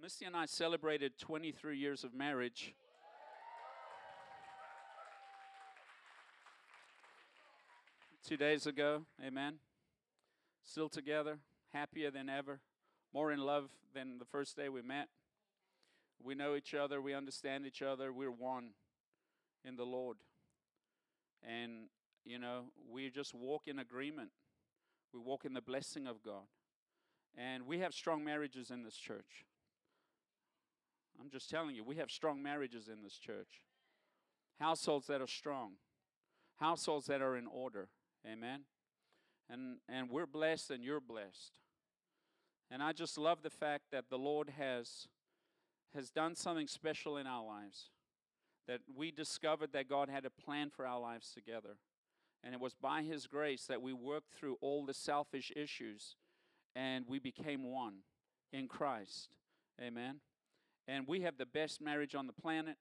Misty and I celebrated 23 years of marriage. Two days ago, amen. Still together, happier than ever, more in love than the first day we met. We know each other, we understand each other, we're one in the Lord. And, you know, we just walk in agreement, we walk in the blessing of God. And we have strong marriages in this church. I'm just telling you, we have strong marriages in this church. Households that are strong, households that are in order. Amen. And and we're blessed and you're blessed. And I just love the fact that the Lord has has done something special in our lives. That we discovered that God had a plan for our lives together. And it was by his grace that we worked through all the selfish issues and we became one in Christ. Amen. And we have the best marriage on the planet.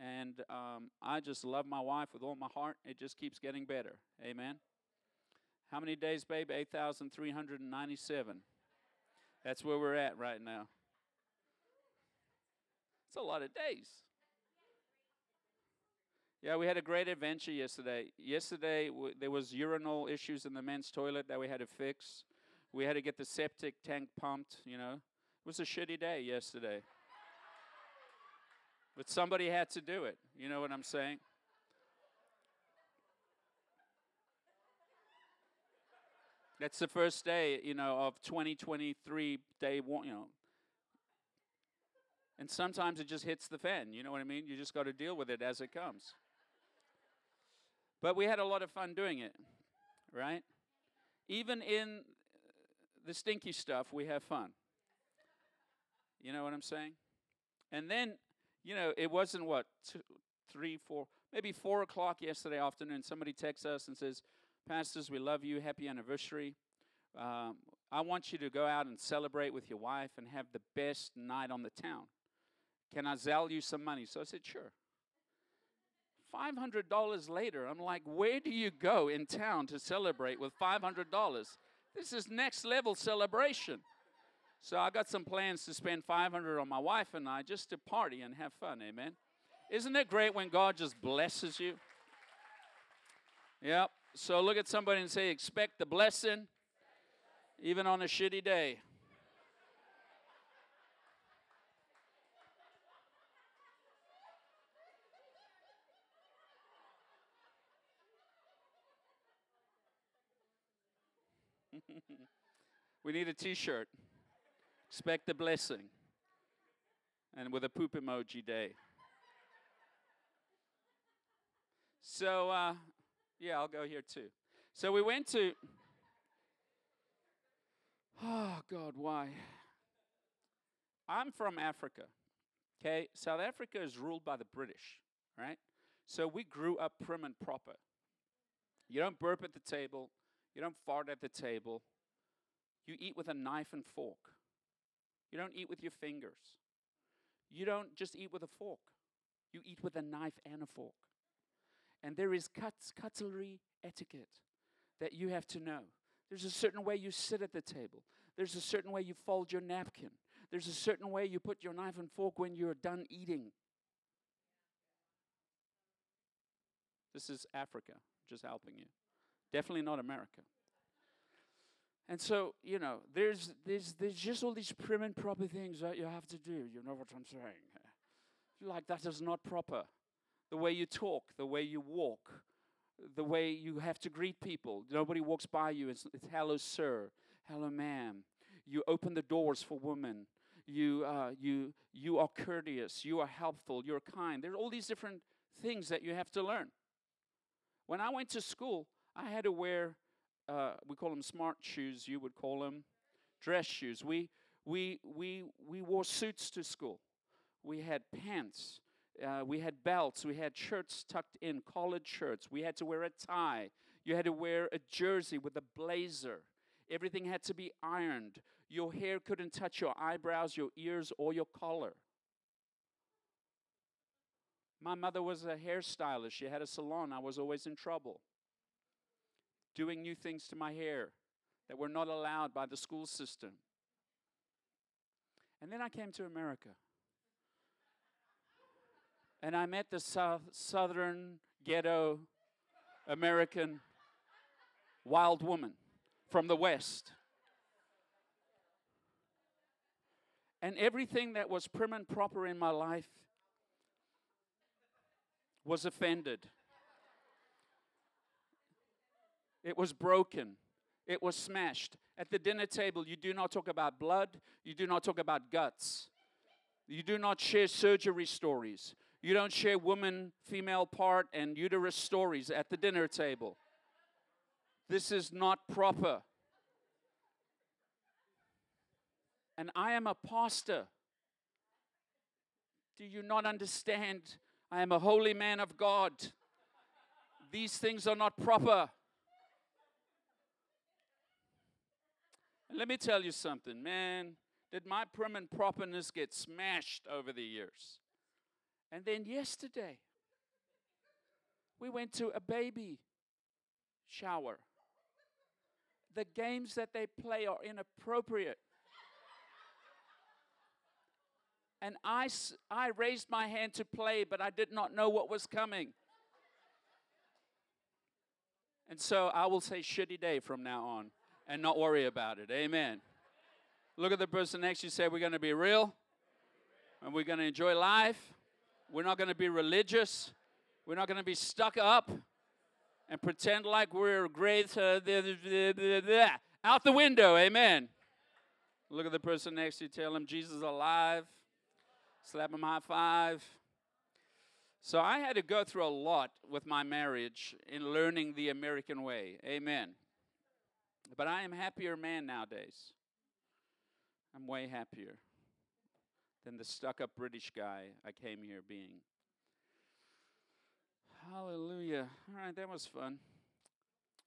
And um, I just love my wife with all my heart. It just keeps getting better. Amen. How many days, babe? 8,397. That's where we're at right now. It's a lot of days. Yeah, we had a great adventure yesterday. Yesterday, w- there was urinal issues in the men's toilet that we had to fix. We had to get the septic tank pumped, you know. It was a shitty day yesterday. But somebody had to do it. You know what I'm saying? That's the first day, you know, of 2023 day one, you know. And sometimes it just hits the fan, you know what I mean? You just got to deal with it as it comes. But we had a lot of fun doing it, right? Even in the stinky stuff, we have fun. You know what I'm saying? And then, you know, it wasn't what, two, three, four, maybe four o'clock yesterday afternoon. Somebody texts us and says, Pastors, we love you. Happy anniversary. Um, I want you to go out and celebrate with your wife and have the best night on the town. Can I sell you some money? So I said, Sure. $500 later, I'm like, Where do you go in town to celebrate with $500? This is next level celebration. So I got some plans to spend 500 on my wife and I just to party and have fun. Amen. Isn't it great when God just blesses you? Yep. So look at somebody and say, expect the blessing even on a shitty day. we need a t shirt. Expect the blessing. And with a poop emoji day. So, uh, yeah, I'll go here too. So we went to. Oh, God, why? I'm from Africa. Okay? South Africa is ruled by the British, right? So we grew up prim and proper. You don't burp at the table, you don't fart at the table. You eat with a knife and fork. You don't eat with your fingers. You don't just eat with a fork. You eat with a knife and a fork. And there is cuts, cutlery etiquette that you have to know. There's a certain way you sit at the table. There's a certain way you fold your napkin. There's a certain way you put your knife and fork when you're done eating. This is Africa, just helping you. Definitely not America. And so, you know, there's, there's, there's just all these prim and proper things that you have to do. You know what I'm saying? Like, that is not proper. The way you talk, the way you walk, the way you have to greet people. Nobody walks by you. It's, it's hello, sir. Hello, ma'am. You open the doors for women. You, uh, you, you are courteous. You are helpful. You're kind. There are all these different things that you have to learn. When I went to school, I had to wear uh, we call them smart shoes. You would call them dress shoes. We we we we wore suits to school. We had pants. Uh, we had belts. We had shirts tucked in, collared shirts. We had to wear a tie. You had to wear a jersey with a blazer. Everything had to be ironed. Your hair couldn't touch your eyebrows, your ears, or your collar. My mother was a hairstylist. She had a salon. I was always in trouble doing new things to my hair that were not allowed by the school system. And then I came to America. And I met the south, southern ghetto American wild woman from the West. And everything that was prim and proper in my life was offended. It was broken. It was smashed. At the dinner table, you do not talk about blood. You do not talk about guts. You do not share surgery stories. You don't share woman, female part, and uterus stories at the dinner table. This is not proper. And I am a pastor. Do you not understand? I am a holy man of God. These things are not proper. Let me tell you something, man. Did my prim and properness get smashed over the years? And then yesterday, we went to a baby shower. The games that they play are inappropriate. And I, I raised my hand to play, but I did not know what was coming. And so I will say shitty day from now on and not worry about it. Amen. Look at the person next to you say, We're going to be real and we're going to enjoy life. We're not going to be religious. We're not going to be stuck up and pretend like we're great. Uh, out the window. Amen. Look at the person next to you. Tell him Jesus is alive. Slap him high five. So I had to go through a lot with my marriage in learning the American way. Amen. But I am happier man nowadays. I'm way happier than the stuck up British guy I came here being. Hallelujah. All right, that was fun.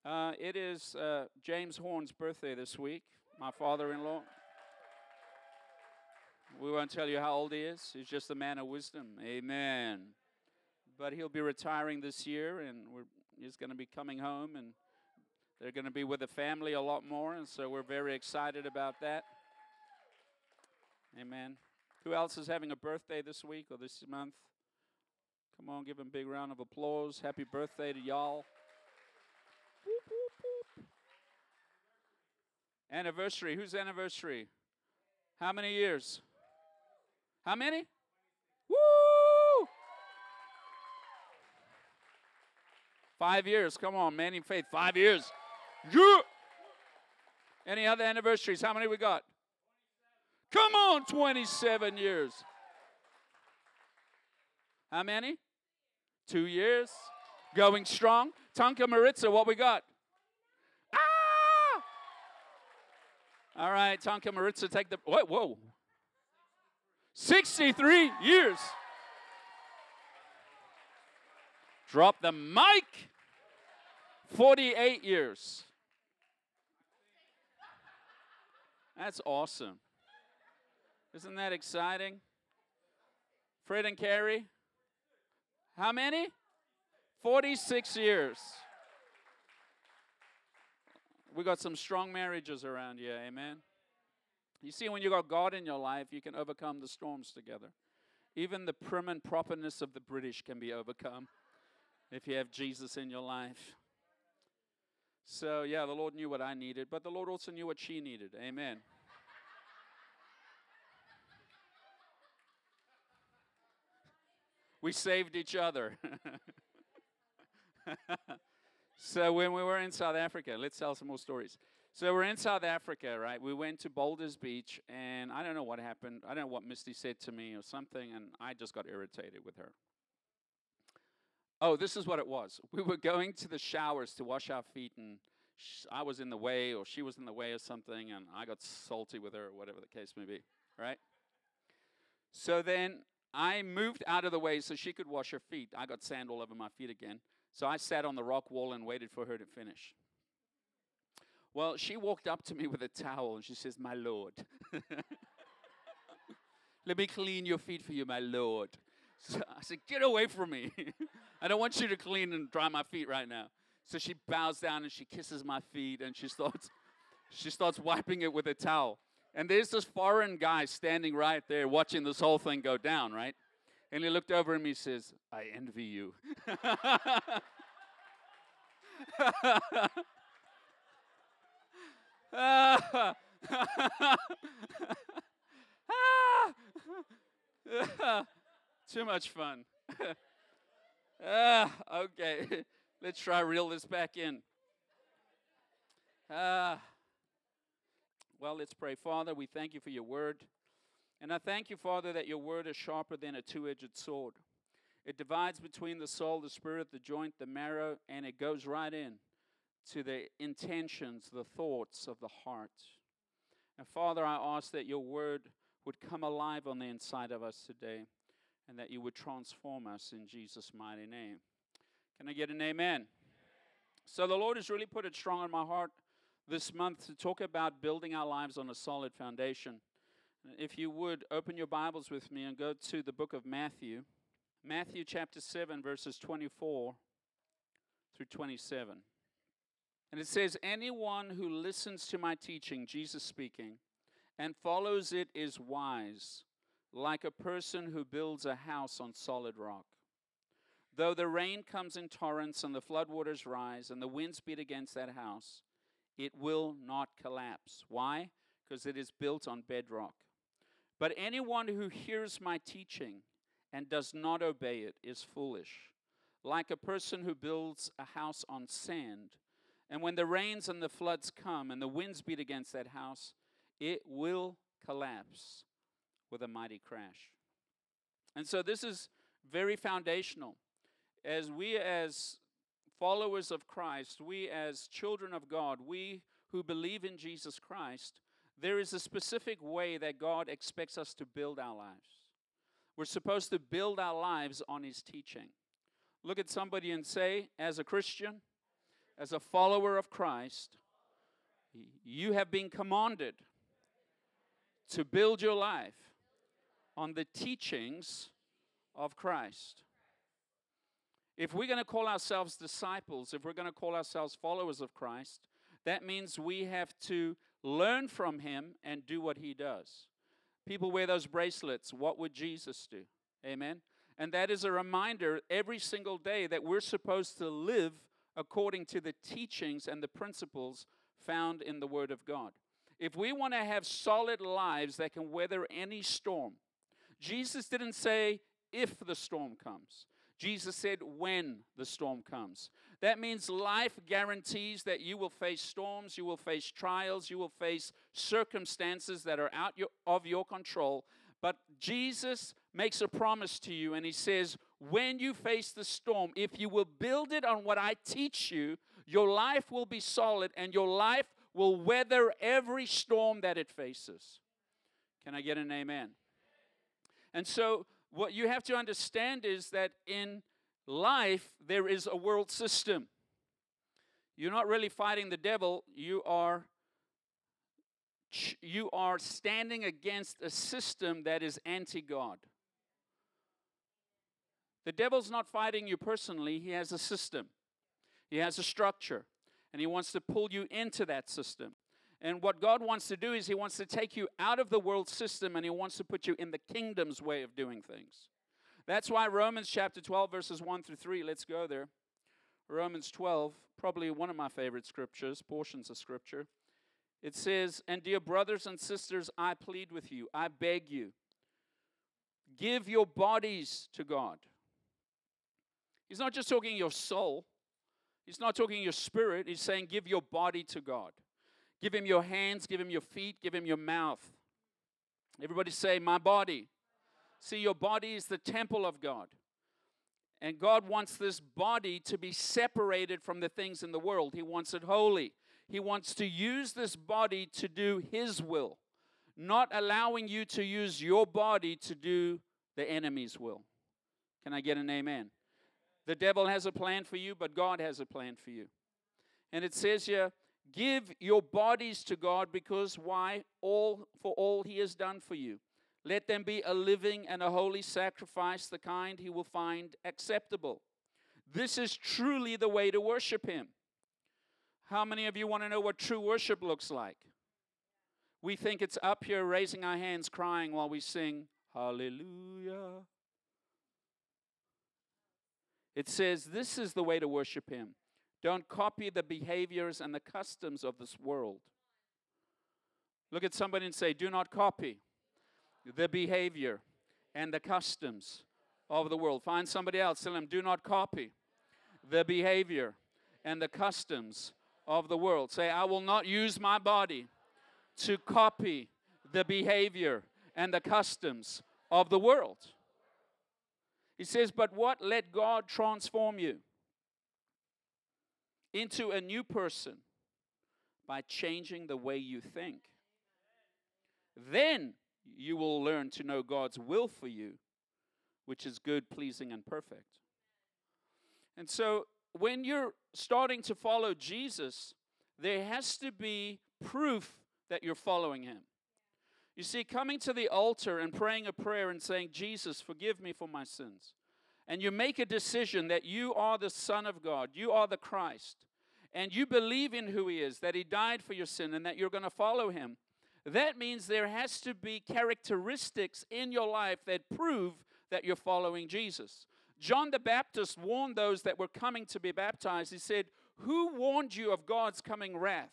Uh, it is uh, James Horn's birthday this week, my father in law. We won't tell you how old he is. He's just a man of wisdom. Amen. But he'll be retiring this year, and he's going to be coming home, and they're going to be with the family a lot more, and so we're very excited about that. Amen. Who else is having a birthday this week or this month? Come on, give them a big round of applause. Happy birthday to y'all. Anniversary. Whose anniversary? How many years? How many? Woo! Five years. Come on, man in faith. Five years. Yeah. Any other anniversaries? How many we got? Come on, 27 years. How many? Two years. Going strong. Tonka Maritza, what we got? Ah! All right, Tonka Maritza, take the. Whoa, whoa. 63 years. Drop the mic. 48 years. That's awesome. Isn't that exciting? Fred and Carrie? How many? 46 years. We got some strong marriages around here, amen. You see, when you got God in your life, you can overcome the storms together. Even the prim and properness of the British can be overcome if you have Jesus in your life. So, yeah, the Lord knew what I needed, but the Lord also knew what she needed. Amen. we saved each other. so, when we were in South Africa, let's tell some more stories. So, we're in South Africa, right? We went to Boulders Beach, and I don't know what happened. I don't know what Misty said to me or something, and I just got irritated with her. Oh, this is what it was. We were going to the showers to wash our feet, and sh- I was in the way, or she was in the way, or something, and I got salty with her, or whatever the case may be, right? So then I moved out of the way so she could wash her feet. I got sand all over my feet again. So I sat on the rock wall and waited for her to finish. Well, she walked up to me with a towel and she says, My Lord. Let me clean your feet for you, my Lord. So I said, Get away from me. I don't want you to clean and dry my feet right now. So she bows down and she kisses my feet and she starts she starts wiping it with a towel. And there's this foreign guy standing right there watching this whole thing go down, right? And he looked over at me and he says, I envy you. Too much fun. Uh, okay, let's try reel this back in. Uh, well, let's pray. Father, we thank you for your word. And I thank you, Father, that your word is sharper than a two edged sword. It divides between the soul, the spirit, the joint, the marrow, and it goes right in to the intentions, the thoughts of the heart. And Father, I ask that your word would come alive on the inside of us today and that you would transform us in Jesus' mighty name. Can I get an amen? So the Lord has really put it strong on my heart this month to talk about building our lives on a solid foundation. If you would open your Bibles with me and go to the book of Matthew, Matthew chapter 7, verses 24 through 27. And it says, Anyone who listens to my teaching, Jesus speaking, and follows it is wise, like a person who builds a house on solid rock. Though the rain comes in torrents and the floodwaters rise and the winds beat against that house, it will not collapse. Why? Because it is built on bedrock. But anyone who hears my teaching and does not obey it is foolish, like a person who builds a house on sand. And when the rains and the floods come and the winds beat against that house, it will collapse with a mighty crash. And so this is very foundational. As we, as followers of Christ, we as children of God, we who believe in Jesus Christ, there is a specific way that God expects us to build our lives. We're supposed to build our lives on His teaching. Look at somebody and say, as a Christian, as a follower of Christ, you have been commanded to build your life on the teachings of Christ. If we're going to call ourselves disciples, if we're going to call ourselves followers of Christ, that means we have to learn from him and do what he does. People wear those bracelets. What would Jesus do? Amen. And that is a reminder every single day that we're supposed to live according to the teachings and the principles found in the Word of God. If we want to have solid lives that can weather any storm, Jesus didn't say if the storm comes. Jesus said, when the storm comes. That means life guarantees that you will face storms, you will face trials, you will face circumstances that are out of your control. But Jesus makes a promise to you, and He says, when you face the storm, if you will build it on what I teach you, your life will be solid and your life will weather every storm that it faces. Can I get an amen? And so, what you have to understand is that in life, there is a world system. You're not really fighting the devil, you are you are standing against a system that is anti God. The devil's not fighting you personally, he has a system, he has a structure, and he wants to pull you into that system. And what God wants to do is He wants to take you out of the world system and He wants to put you in the kingdom's way of doing things. That's why Romans chapter 12, verses 1 through 3, let's go there. Romans 12, probably one of my favorite scriptures, portions of scripture. It says, And dear brothers and sisters, I plead with you, I beg you, give your bodies to God. He's not just talking your soul, he's not talking your spirit, he's saying, Give your body to God. Give him your hands, give him your feet, give him your mouth. Everybody say, My body. See, your body is the temple of God. And God wants this body to be separated from the things in the world. He wants it holy. He wants to use this body to do His will, not allowing you to use your body to do the enemy's will. Can I get an amen? The devil has a plan for you, but God has a plan for you. And it says here, Give your bodies to God because why? All for all he has done for you. Let them be a living and a holy sacrifice, the kind he will find acceptable. This is truly the way to worship him. How many of you want to know what true worship looks like? we think it's up here raising our hands, crying while we sing, Hallelujah. It says this is the way to worship Him. Don't copy the behaviors and the customs of this world. Look at somebody and say, Do not copy the behavior and the customs of the world. Find somebody else, tell them, Do not copy the behavior and the customs of the world. Say, I will not use my body to copy the behavior and the customs of the world. He says, But what? Let God transform you into a new person by changing the way you think. Then you will learn to know God's will for you, which is good, pleasing, and perfect. And so when you're starting to follow Jesus, there has to be proof that you're following him. You see, coming to the altar and praying a prayer and saying, Jesus, forgive me for my sins. And you make a decision that you are the Son of God, you are the Christ, and you believe in who He is, that He died for your sin, and that you're going to follow Him. That means there has to be characteristics in your life that prove that you're following Jesus. John the Baptist warned those that were coming to be baptized. He said, Who warned you of God's coming wrath?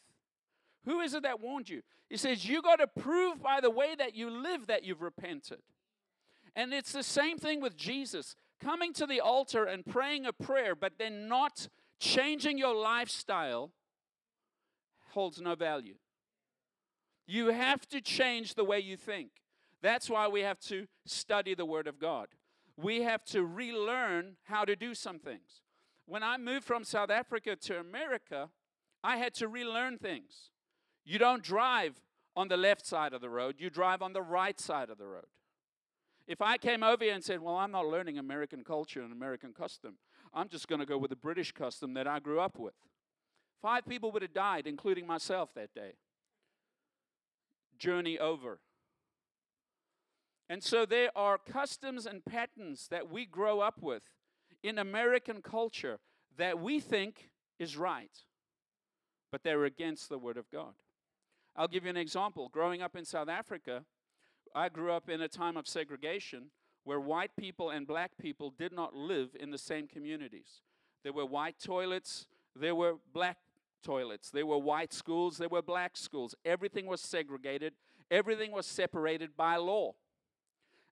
Who is it that warned you? He says, You got to prove by the way that you live that you've repented. And it's the same thing with Jesus. Coming to the altar and praying a prayer, but then not changing your lifestyle holds no value. You have to change the way you think. That's why we have to study the Word of God. We have to relearn how to do some things. When I moved from South Africa to America, I had to relearn things. You don't drive on the left side of the road, you drive on the right side of the road. If I came over here and said, Well, I'm not learning American culture and American custom, I'm just going to go with the British custom that I grew up with, five people would have died, including myself that day. Journey over. And so there are customs and patterns that we grow up with in American culture that we think is right, but they're against the Word of God. I'll give you an example. Growing up in South Africa, I grew up in a time of segregation where white people and black people did not live in the same communities. There were white toilets, there were black toilets, there were white schools, there were black schools. Everything was segregated, everything was separated by law.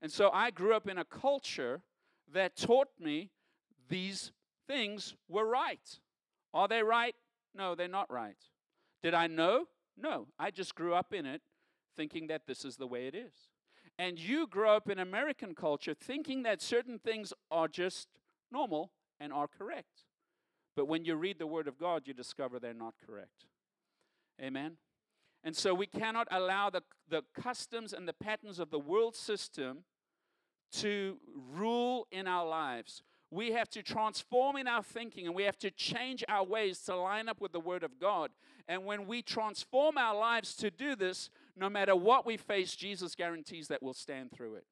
And so I grew up in a culture that taught me these things were right. Are they right? No, they're not right. Did I know? No, I just grew up in it thinking that this is the way it is. And you grow up in American culture thinking that certain things are just normal and are correct. But when you read the Word of God, you discover they're not correct. Amen? And so we cannot allow the, the customs and the patterns of the world system to rule in our lives we have to transform in our thinking and we have to change our ways to line up with the Word of God. And when we transform our lives to do this, no matter what we face, Jesus guarantees that we'll stand through it.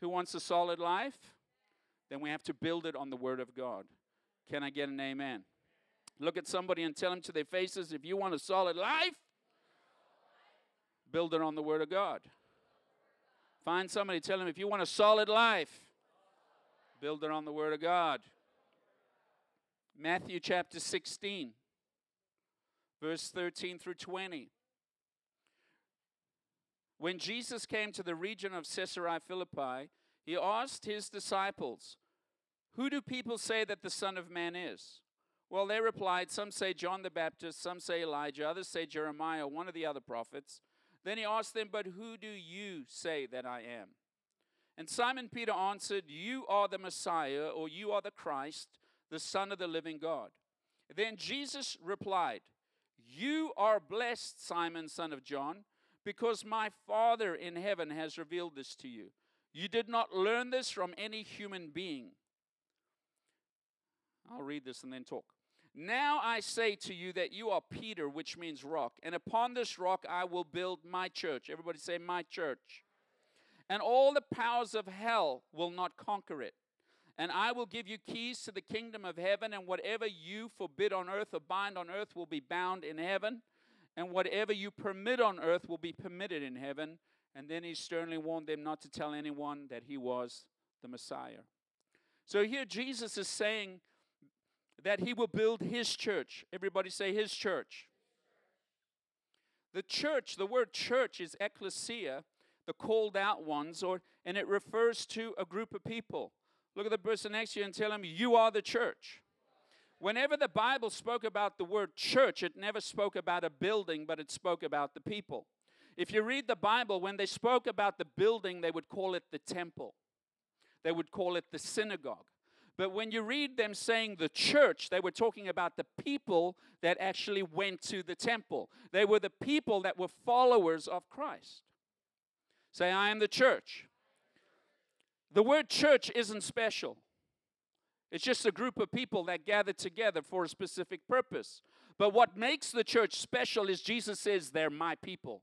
Who wants a solid life? Then we have to build it on the Word of God. Can I get an amen? Look at somebody and tell them to their faces if you want a solid life, build it on the Word of God. Find somebody, tell them if you want a solid life, Build it on the Word of God. Matthew chapter 16, verse 13 through 20. When Jesus came to the region of Caesarea Philippi, he asked his disciples, Who do people say that the Son of Man is? Well, they replied, Some say John the Baptist, some say Elijah, others say Jeremiah, one of the other prophets. Then he asked them, But who do you say that I am? And Simon Peter answered, You are the Messiah, or you are the Christ, the Son of the living God. Then Jesus replied, You are blessed, Simon, son of John, because my Father in heaven has revealed this to you. You did not learn this from any human being. I'll read this and then talk. Now I say to you that you are Peter, which means rock, and upon this rock I will build my church. Everybody say, My church and all the powers of hell will not conquer it. And I will give you keys to the kingdom of heaven, and whatever you forbid on earth or bind on earth will be bound in heaven, and whatever you permit on earth will be permitted in heaven. And then he sternly warned them not to tell anyone that he was the Messiah. So here Jesus is saying that he will build his church. Everybody say his church. The church, the word church is ecclesia, the called out ones, or and it refers to a group of people. Look at the person next to you and tell him, You are the church. Whenever the Bible spoke about the word church, it never spoke about a building, but it spoke about the people. If you read the Bible, when they spoke about the building, they would call it the temple, they would call it the synagogue. But when you read them saying the church, they were talking about the people that actually went to the temple. They were the people that were followers of Christ. Say, I am the church. The word church isn't special. It's just a group of people that gather together for a specific purpose. But what makes the church special is Jesus says, they're my people.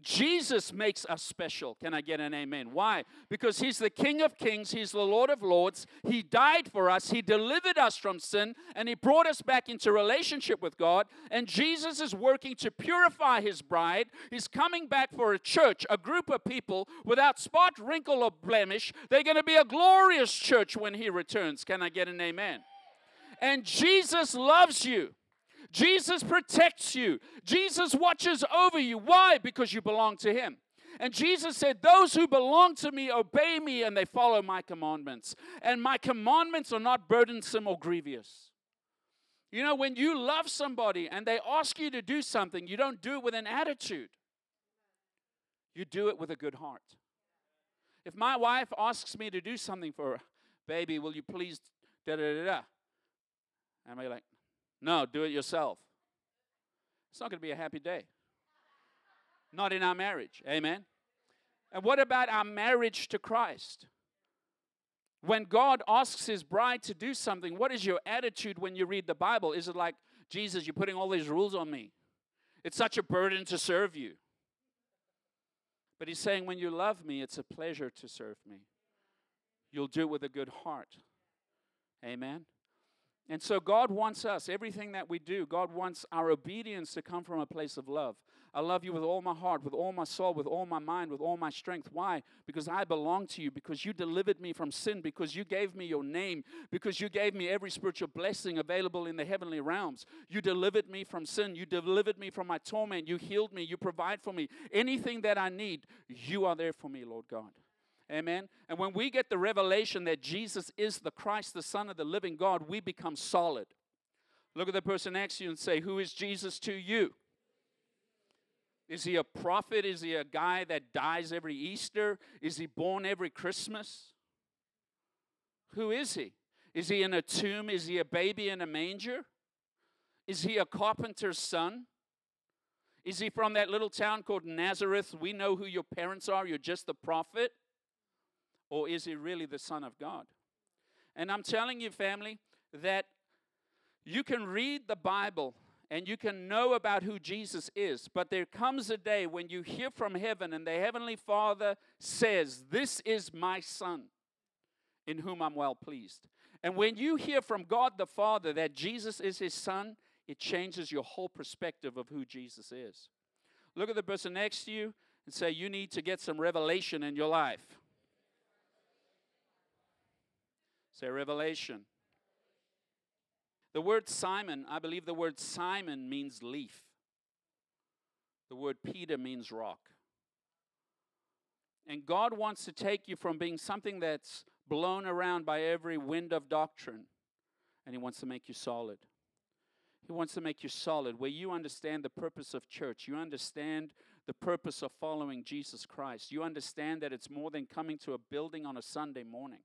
Jesus makes us special. Can I get an amen? Why? Because He's the King of Kings, He's the Lord of Lords. He died for us, He delivered us from sin, and He brought us back into relationship with God. And Jesus is working to purify His bride. He's coming back for a church, a group of people without spot, wrinkle, or blemish. They're going to be a glorious church when He returns. Can I get an amen? And Jesus loves you. Jesus protects you. Jesus watches over you. Why? Because you belong to Him. And Jesus said, Those who belong to me obey me and they follow my commandments. And my commandments are not burdensome or grievous. You know, when you love somebody and they ask you to do something, you don't do it with an attitude, you do it with a good heart. If my wife asks me to do something for her, baby, will you please da da da da? And I'm like, no, do it yourself. It's not going to be a happy day. Not in our marriage. Amen. And what about our marriage to Christ? When God asks his bride to do something, what is your attitude when you read the Bible? Is it like, Jesus, you're putting all these rules on me? It's such a burden to serve you. But he's saying, when you love me, it's a pleasure to serve me. You'll do it with a good heart. Amen. And so God wants us, everything that we do, God wants our obedience to come from a place of love. I love you with all my heart, with all my soul, with all my mind, with all my strength. Why? Because I belong to you, because you delivered me from sin, because you gave me your name, because you gave me every spiritual blessing available in the heavenly realms. You delivered me from sin, you delivered me from my torment, you healed me, you provide for me. Anything that I need, you are there for me, Lord God. Amen. And when we get the revelation that Jesus is the Christ, the Son of the living God, we become solid. Look at the person next to you and say, Who is Jesus to you? Is he a prophet? Is he a guy that dies every Easter? Is he born every Christmas? Who is he? Is he in a tomb? Is he a baby in a manger? Is he a carpenter's son? Is he from that little town called Nazareth? We know who your parents are. You're just the prophet. Or is he really the Son of God? And I'm telling you, family, that you can read the Bible and you can know about who Jesus is, but there comes a day when you hear from heaven and the Heavenly Father says, This is my Son in whom I'm well pleased. And when you hear from God the Father that Jesus is His Son, it changes your whole perspective of who Jesus is. Look at the person next to you and say, You need to get some revelation in your life. Say revelation. The word Simon, I believe the word Simon means leaf. The word Peter means rock. And God wants to take you from being something that's blown around by every wind of doctrine, and He wants to make you solid. He wants to make you solid, where you understand the purpose of church. You understand the purpose of following Jesus Christ. You understand that it's more than coming to a building on a Sunday morning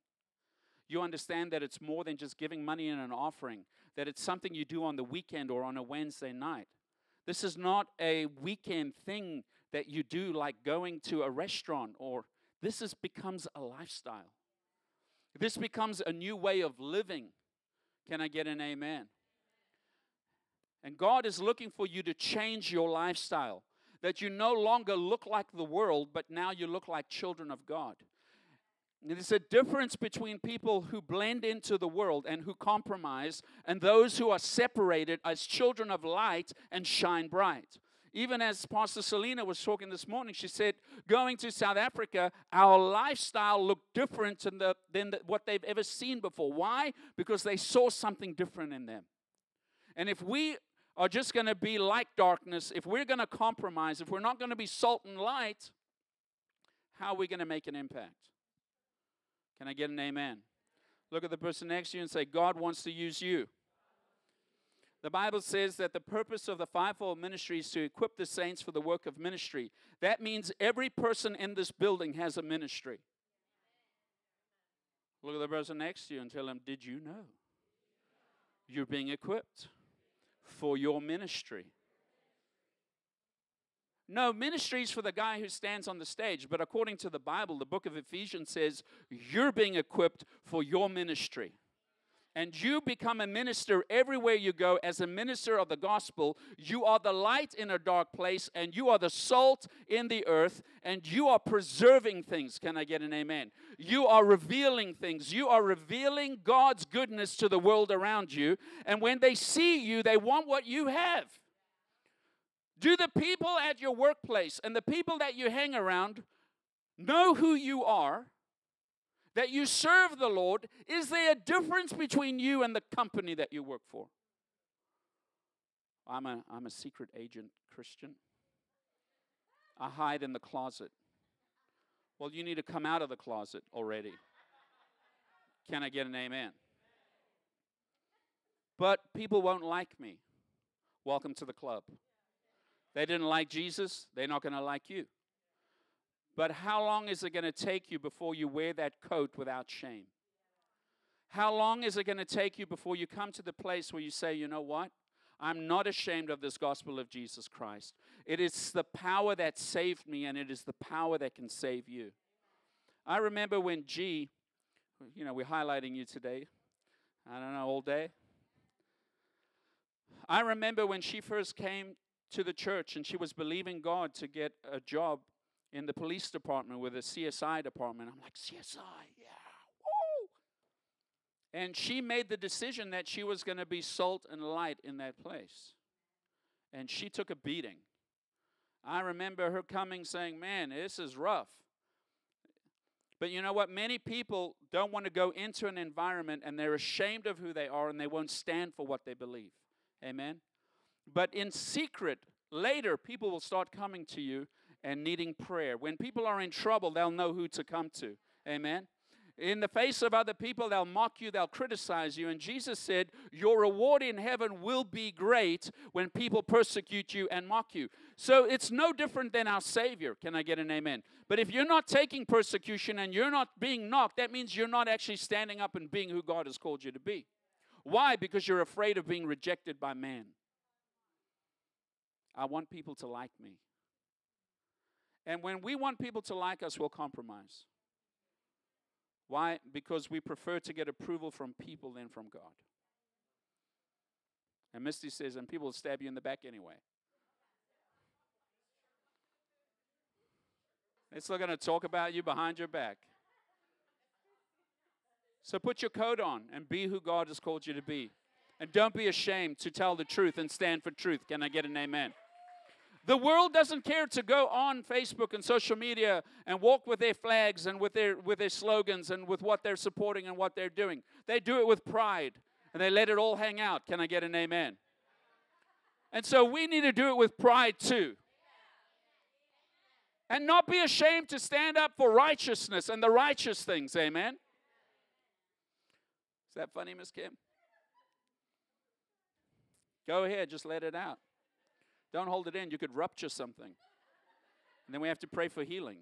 you understand that it's more than just giving money in an offering, that it's something you do on the weekend or on a Wednesday night. This is not a weekend thing that you do like going to a restaurant or this is becomes a lifestyle. This becomes a new way of living. Can I get an amen? And God is looking for you to change your lifestyle. That you no longer look like the world, but now you look like children of God. There's a difference between people who blend into the world and who compromise, and those who are separated as children of light and shine bright. Even as Pastor Selena was talking this morning, she said, going to South Africa, our lifestyle looked different than, the, than the, what they've ever seen before. Why? Because they saw something different in them. And if we are just going to be like darkness, if we're going to compromise, if we're not going to be salt and light, how are we going to make an impact? Can I get an amen? Look at the person next to you and say, God wants to use you. The Bible says that the purpose of the fivefold ministry is to equip the saints for the work of ministry. That means every person in this building has a ministry. Look at the person next to you and tell them, Did you know? You're being equipped for your ministry. No, ministry is for the guy who stands on the stage, but according to the Bible, the book of Ephesians says you're being equipped for your ministry. And you become a minister everywhere you go as a minister of the gospel. You are the light in a dark place, and you are the salt in the earth, and you are preserving things. Can I get an amen? You are revealing things. You are revealing God's goodness to the world around you. And when they see you, they want what you have. Do the people at your workplace and the people that you hang around know who you are? That you serve the Lord? Is there a difference between you and the company that you work for? I'm a, I'm a secret agent Christian. I hide in the closet. Well, you need to come out of the closet already. Can I get an amen? But people won't like me. Welcome to the club. They didn't like Jesus, they're not going to like you. But how long is it going to take you before you wear that coat without shame? How long is it going to take you before you come to the place where you say, you know what? I'm not ashamed of this gospel of Jesus Christ. It is the power that saved me, and it is the power that can save you. I remember when G, you know, we're highlighting you today. I don't know, all day. I remember when she first came to the church and she was believing God to get a job in the police department with a CSI department. I'm like, CSI, yeah, woo! And she made the decision that she was going to be salt and light in that place. And she took a beating. I remember her coming saying, Man, this is rough. But you know what? Many people don't want to go into an environment and they're ashamed of who they are and they won't stand for what they believe. Amen? But in secret, later, people will start coming to you and needing prayer. When people are in trouble, they'll know who to come to. Amen. In the face of other people, they'll mock you, they'll criticize you. And Jesus said, Your reward in heaven will be great when people persecute you and mock you. So it's no different than our Savior. Can I get an amen? But if you're not taking persecution and you're not being knocked, that means you're not actually standing up and being who God has called you to be. Why? Because you're afraid of being rejected by man. I want people to like me. And when we want people to like us, we'll compromise. Why? Because we prefer to get approval from people than from God. And Misty says, and people will stab you in the back anyway. They're still going to talk about you behind your back. So put your coat on and be who God has called you to be. And don't be ashamed to tell the truth and stand for truth. Can I get an amen? The world doesn't care to go on Facebook and social media and walk with their flags and with their with their slogans and with what they're supporting and what they're doing. They do it with pride and they let it all hang out. Can I get an amen? And so we need to do it with pride too. And not be ashamed to stand up for righteousness and the righteous things. Amen. Is that funny, Miss Kim? Go ahead, just let it out. Don't hold it in. You could rupture something. And then we have to pray for healing.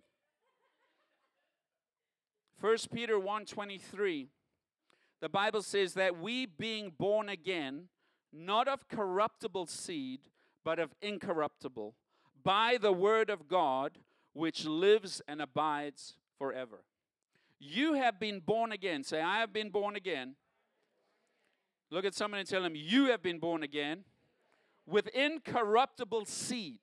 1 Peter 1:23 The Bible says that we being born again not of corruptible seed but of incorruptible by the word of God which lives and abides forever. You have been born again. Say I have been born again. Look at someone and tell them you have been born again with incorruptible seed.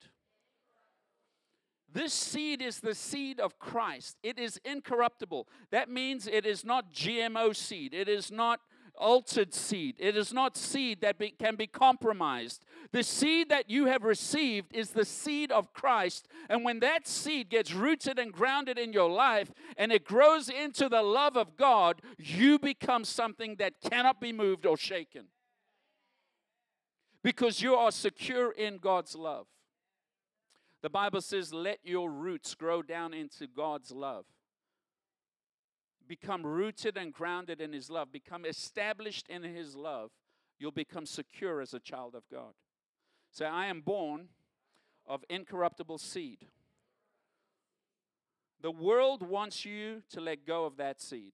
This seed is the seed of Christ. It is incorruptible. That means it is not GMO seed. It is not altered seed. It is not seed that be, can be compromised. The seed that you have received is the seed of Christ. And when that seed gets rooted and grounded in your life and it grows into the love of God, you become something that cannot be moved or shaken. Because you are secure in God's love. The Bible says, let your roots grow down into God's love become rooted and grounded in His love, become established in His love, you'll become secure as a child of God. Say, I am born of incorruptible seed. The world wants you to let go of that seed.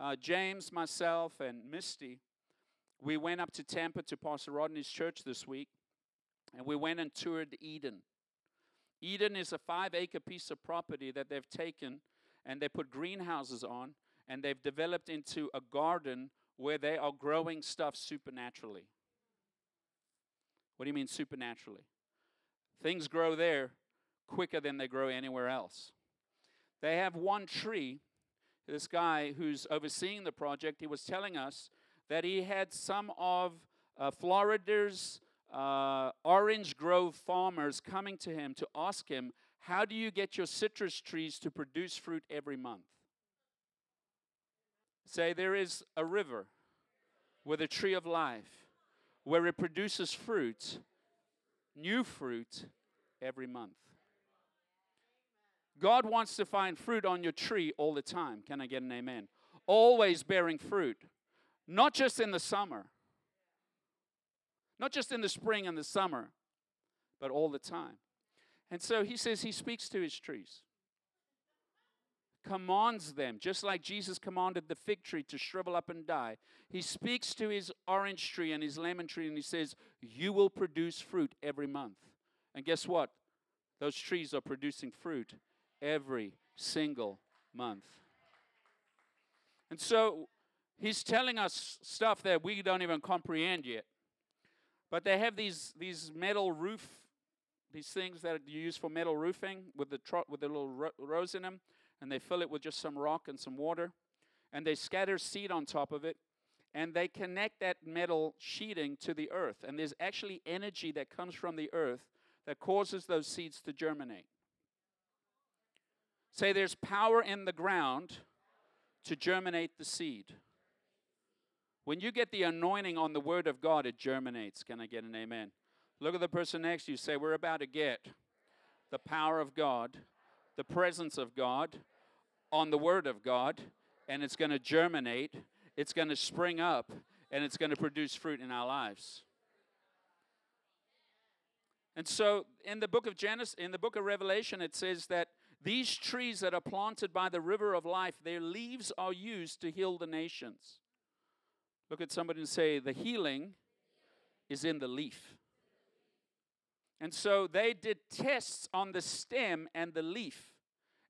Uh, James, myself, and Misty, we went up to Tampa to Pastor Rodney's church this week, and we went and toured Eden. Eden is a five acre piece of property that they've taken and they put greenhouses on and they've developed into a garden where they are growing stuff supernaturally. What do you mean supernaturally? Things grow there quicker than they grow anywhere else. They have one tree. This guy who's overseeing the project, he was telling us that he had some of uh, Florida's uh, orange grove farmers coming to him to ask him how do you get your citrus trees to produce fruit every month? Say, there is a river with a tree of life where it produces fruit, new fruit, every month. God wants to find fruit on your tree all the time. Can I get an amen? Always bearing fruit, not just in the summer, not just in the spring and the summer, but all the time. And so he says he speaks to his trees, commands them, just like Jesus commanded the fig tree to shrivel up and die. He speaks to his orange tree and his lemon tree and he says, You will produce fruit every month. And guess what? Those trees are producing fruit every single month. And so he's telling us stuff that we don't even comprehend yet. But they have these, these metal roof these things that are used for metal roofing with the tro- with the little ro- rows in them, and they fill it with just some rock and some water, and they scatter seed on top of it, and they connect that metal sheeting to the earth, and there's actually energy that comes from the earth that causes those seeds to germinate. Say there's power in the ground to germinate the seed. When you get the anointing on the word of God, it germinates. Can I get an amen? Look at the person next to you. Say, We're about to get the power of God, the presence of God on the Word of God, and it's going to germinate, it's going to spring up, and it's going to produce fruit in our lives. And so in the book of Genesis, in the book of Revelation, it says that these trees that are planted by the river of life, their leaves are used to heal the nations. Look at somebody and say, The healing is in the leaf. And so they did tests on the stem and the leaf.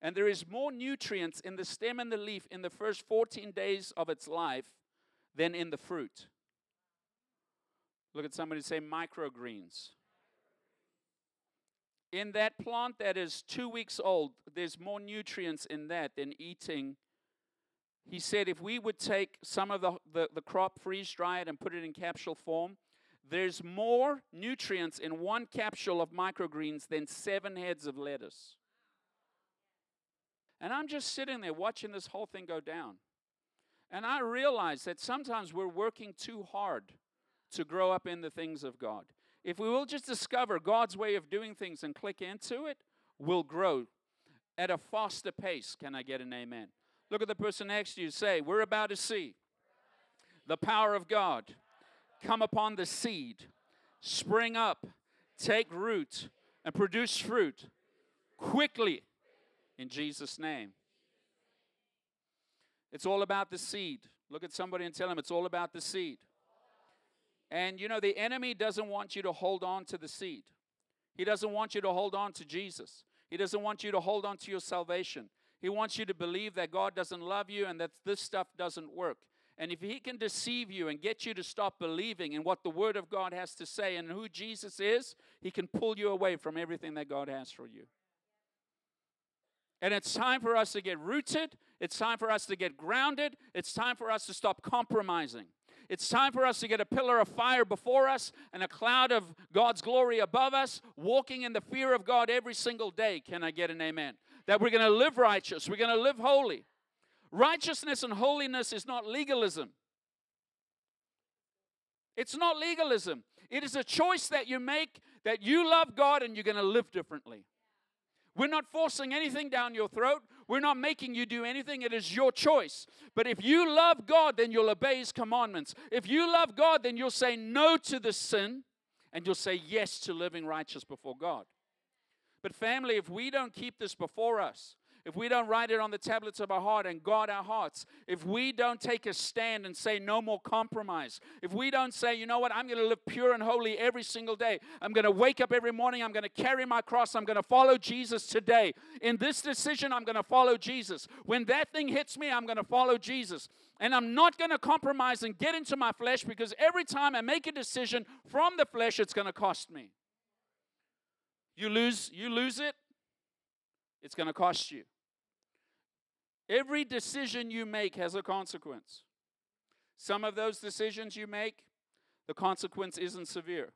And there is more nutrients in the stem and the leaf in the first 14 days of its life than in the fruit. Look at somebody say microgreens. In that plant that is two weeks old, there's more nutrients in that than eating. He said if we would take some of the, the, the crop, freeze dry it, and put it in capsule form, there's more nutrients in one capsule of microgreens than seven heads of lettuce. And I'm just sitting there watching this whole thing go down. And I realize that sometimes we're working too hard to grow up in the things of God. If we will just discover God's way of doing things and click into it, we'll grow at a faster pace. Can I get an amen? Look at the person next to you. Say, We're about to see the power of God come upon the seed, spring up, take root, and produce fruit quickly in Jesus' name. It's all about the seed. Look at somebody and tell them it's all about the seed. And you know, the enemy doesn't want you to hold on to the seed. He doesn't want you to hold on to Jesus. He doesn't want you to hold on to your salvation. He wants you to believe that God doesn't love you and that this stuff doesn't work. And if he can deceive you and get you to stop believing in what the Word of God has to say and who Jesus is, he can pull you away from everything that God has for you. And it's time for us to get rooted. It's time for us to get grounded. It's time for us to stop compromising. It's time for us to get a pillar of fire before us and a cloud of God's glory above us, walking in the fear of God every single day. Can I get an amen? That we're going to live righteous, we're going to live holy. Righteousness and holiness is not legalism. It's not legalism. It is a choice that you make that you love God and you're going to live differently. We're not forcing anything down your throat. We're not making you do anything. It is your choice. But if you love God, then you'll obey His commandments. If you love God, then you'll say no to the sin and you'll say yes to living righteous before God. But, family, if we don't keep this before us, if we don't write it on the tablets of our heart and guard our hearts, if we don't take a stand and say no more compromise, if we don't say, you know what, I'm going to live pure and holy every single day, I'm going to wake up every morning, I'm going to carry my cross, I'm going to follow Jesus today. In this decision, I'm going to follow Jesus. When that thing hits me, I'm going to follow Jesus. And I'm not going to compromise and get into my flesh because every time I make a decision from the flesh, it's going to cost me. You lose, you lose it, it's going to cost you. Every decision you make has a consequence. Some of those decisions you make, the consequence isn't severe.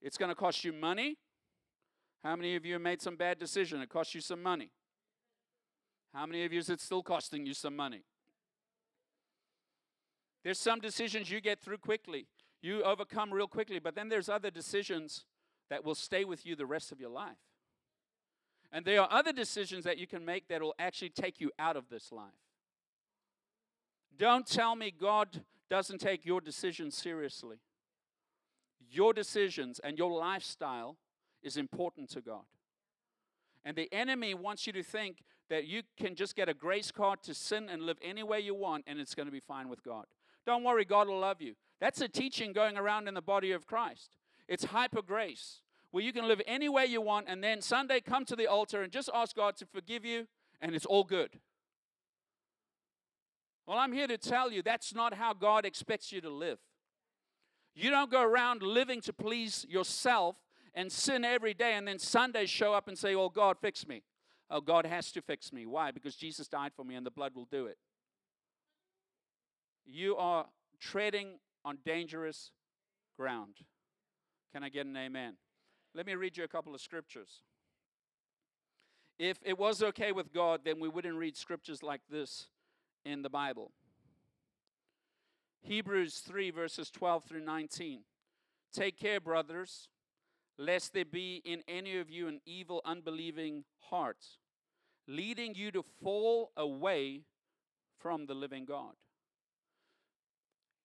It's going to cost you money. How many of you made some bad decision? It cost you some money. How many of you is it still costing you some money? There's some decisions you get through quickly. You overcome real quickly, but then there's other decisions that will stay with you the rest of your life. And there are other decisions that you can make that will actually take you out of this life. Don't tell me God doesn't take your decisions seriously. Your decisions and your lifestyle is important to God. And the enemy wants you to think that you can just get a grace card to sin and live any way you want and it's going to be fine with God. Don't worry, God will love you. That's a teaching going around in the body of Christ. It's hyper grace where you can live any way you want, and then Sunday come to the altar and just ask God to forgive you, and it's all good. Well, I'm here to tell you that's not how God expects you to live. You don't go around living to please yourself and sin every day, and then Sunday show up and say, Oh, God, fix me. Oh, God has to fix me. Why? Because Jesus died for me and the blood will do it. You are treading on dangerous ground. Can I get an amen? Let me read you a couple of scriptures. If it was okay with God, then we wouldn't read scriptures like this in the Bible. Hebrews 3, verses 12 through 19. Take care, brothers, lest there be in any of you an evil, unbelieving heart, leading you to fall away from the living God.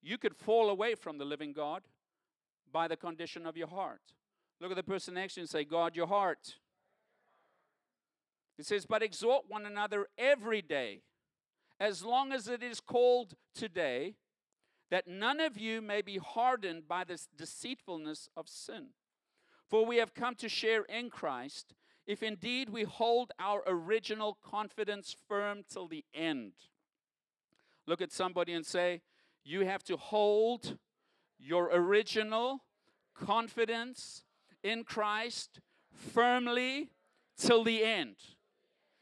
You could fall away from the living God by the condition of your heart. Look at the person next to you and say, God, your heart. It says, but exhort one another every day, as long as it is called today, that none of you may be hardened by this deceitfulness of sin. For we have come to share in Christ, if indeed we hold our original confidence firm till the end. Look at somebody and say, You have to hold your original confidence in Christ firmly till the end.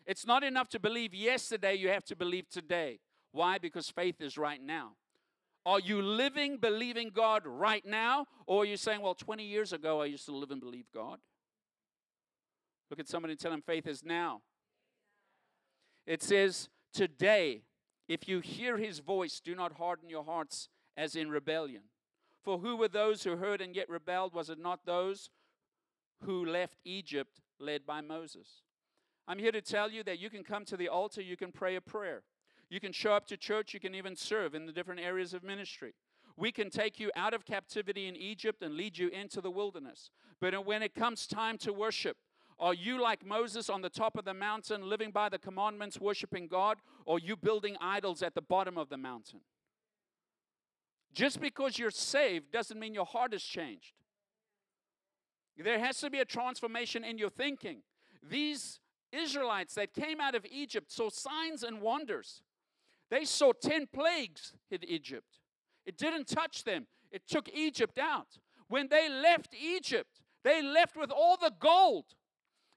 It's not enough to believe yesterday, you have to believe today. Why? Because faith is right now. Are you living, believing God right now? Or are you saying, well, 20 years ago I used to live and believe God? Look at somebody and tell them faith is now. It says, today, if you hear his voice, do not harden your hearts as in rebellion. For who were those who heard and yet rebelled? Was it not those who left Egypt led by Moses. I'm here to tell you that you can come to the altar, you can pray a prayer. You can show up to church, you can even serve in the different areas of ministry. We can take you out of captivity in Egypt and lead you into the wilderness. But when it comes time to worship, are you like Moses on the top of the mountain, living by the commandments, worshiping God, or you building idols at the bottom of the mountain? Just because you're saved doesn't mean your heart has changed. There has to be a transformation in your thinking. These Israelites that came out of Egypt saw signs and wonders. They saw 10 plagues hit Egypt. It didn't touch them, it took Egypt out. When they left Egypt, they left with all the gold.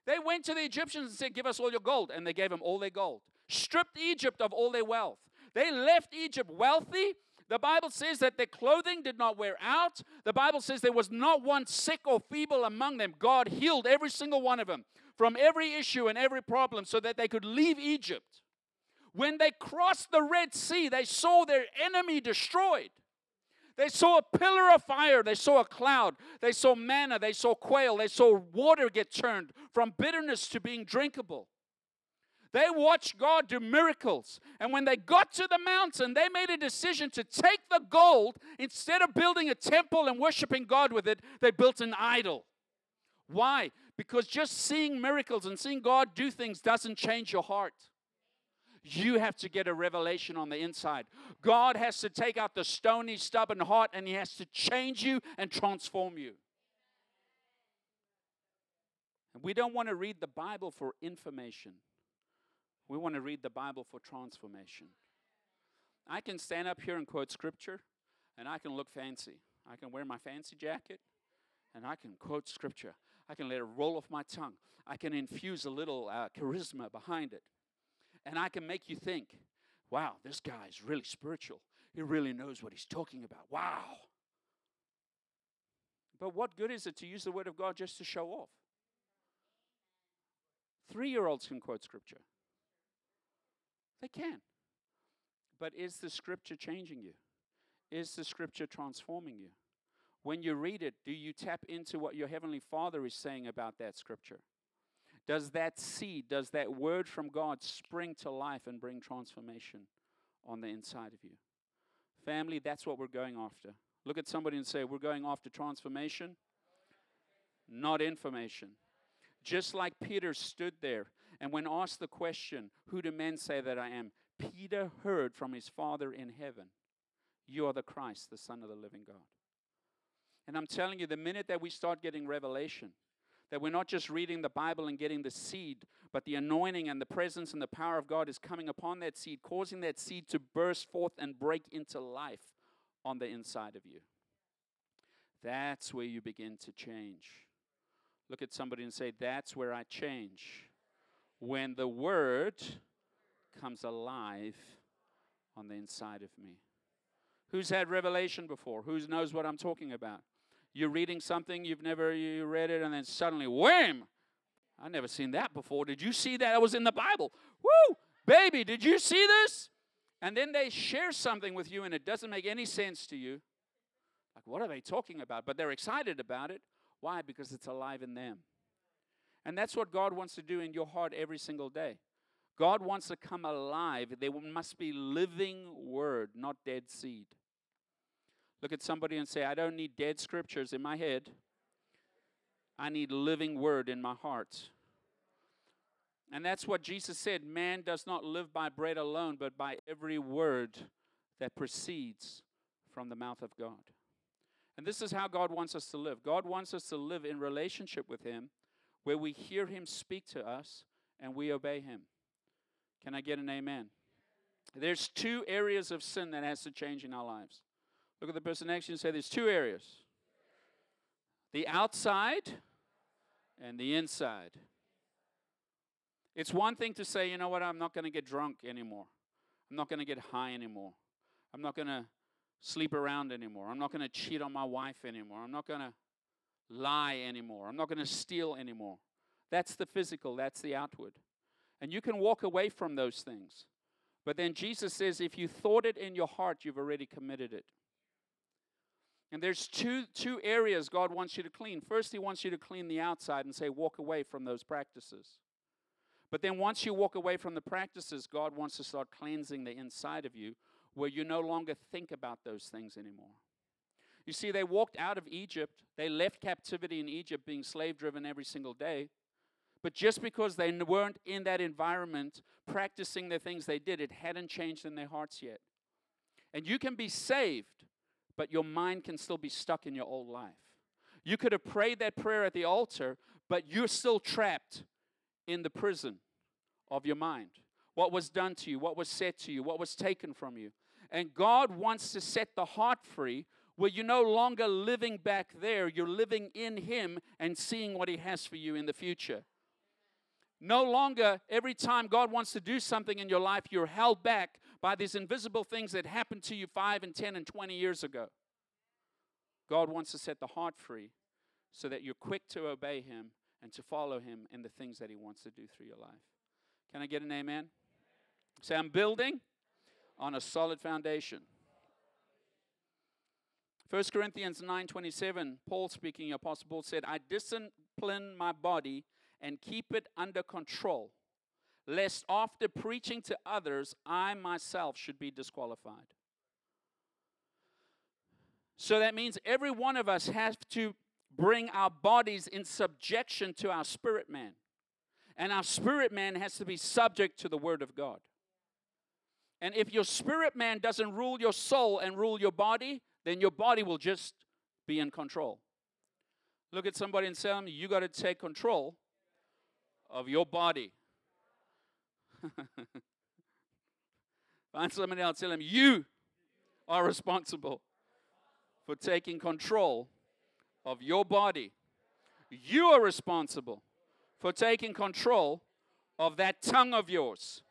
They went to the Egyptians and said, Give us all your gold. And they gave them all their gold. Stripped Egypt of all their wealth. They left Egypt wealthy. The Bible says that their clothing did not wear out. The Bible says there was not one sick or feeble among them. God healed every single one of them from every issue and every problem so that they could leave Egypt. When they crossed the Red Sea, they saw their enemy destroyed. They saw a pillar of fire. They saw a cloud. They saw manna. They saw quail. They saw water get turned from bitterness to being drinkable. They watched God do miracles. And when they got to the mountain, they made a decision to take the gold. Instead of building a temple and worshiping God with it, they built an idol. Why? Because just seeing miracles and seeing God do things doesn't change your heart. You have to get a revelation on the inside. God has to take out the stony, stubborn heart and He has to change you and transform you. And we don't want to read the Bible for information, we want to read the Bible for transformation. I can stand up here and quote scripture, and I can look fancy. I can wear my fancy jacket, and I can quote scripture. I can let it roll off my tongue. I can infuse a little uh, charisma behind it. And I can make you think, wow, this guy is really spiritual. He really knows what he's talking about. Wow. But what good is it to use the Word of God just to show off? Three year olds can quote Scripture. They can. But is the Scripture changing you? Is the Scripture transforming you? When you read it, do you tap into what your Heavenly Father is saying about that Scripture? Does that seed, does that word from God spring to life and bring transformation on the inside of you? Family, that's what we're going after. Look at somebody and say, We're going after transformation, not information. Just like Peter stood there and when asked the question, Who do men say that I am? Peter heard from his Father in heaven, You are the Christ, the Son of the living God. And I'm telling you, the minute that we start getting revelation, that we're not just reading the Bible and getting the seed, but the anointing and the presence and the power of God is coming upon that seed, causing that seed to burst forth and break into life on the inside of you. That's where you begin to change. Look at somebody and say, That's where I change. When the Word comes alive on the inside of me. Who's had revelation before? Who knows what I'm talking about? You're reading something, you've never you read it, and then suddenly, wham! I never seen that before. Did you see that? It was in the Bible. Woo! Baby, did you see this? And then they share something with you and it doesn't make any sense to you. Like, what are they talking about? But they're excited about it. Why? Because it's alive in them. And that's what God wants to do in your heart every single day. God wants to come alive. There must be living word, not dead seed. Look at somebody and say, I don't need dead scriptures in my head. I need living word in my heart. And that's what Jesus said man does not live by bread alone, but by every word that proceeds from the mouth of God. And this is how God wants us to live. God wants us to live in relationship with Him where we hear Him speak to us and we obey Him. Can I get an amen? There's two areas of sin that has to change in our lives. Look at the person next to you and say, There's two areas the outside and the inside. It's one thing to say, you know what, I'm not going to get drunk anymore. I'm not going to get high anymore. I'm not going to sleep around anymore. I'm not going to cheat on my wife anymore. I'm not going to lie anymore. I'm not going to steal anymore. That's the physical, that's the outward. And you can walk away from those things. But then Jesus says, if you thought it in your heart, you've already committed it. And there's two, two areas God wants you to clean. First, He wants you to clean the outside and say, walk away from those practices. But then once you walk away from the practices, God wants to start cleansing the inside of you where you no longer think about those things anymore. You see, they walked out of Egypt, they left captivity in Egypt, being slave driven every single day. But just because they weren't in that environment practicing the things they did, it hadn't changed in their hearts yet. And you can be saved but your mind can still be stuck in your old life. You could have prayed that prayer at the altar, but you're still trapped in the prison of your mind. what was done to you, what was said to you, what was taken from you. And God wants to set the heart free where you're no longer living back there, you're living in Him and seeing what He has for you in the future. No longer, every time God wants to do something in your life, you're held back by these invisible things that happened to you 5 and 10 and 20 years ago. God wants to set the heart free so that you're quick to obey Him and to follow Him in the things that He wants to do through your life. Can I get an amen? Say, I'm building on a solid foundation. 1 Corinthians 9:27, Paul speaking, Apostle Paul said, I discipline my body and keep it under control, lest after preaching to others, I myself should be disqualified. So that means every one of us has to bring our bodies in subjection to our spirit man. And our spirit man has to be subject to the Word of God. And if your spirit man doesn't rule your soul and rule your body, then your body will just be in control. Look at somebody and tell them, you got to take control of your body. Find somebody else, tell them, you are responsible for taking control of your body. You are responsible for taking control of that tongue of yours.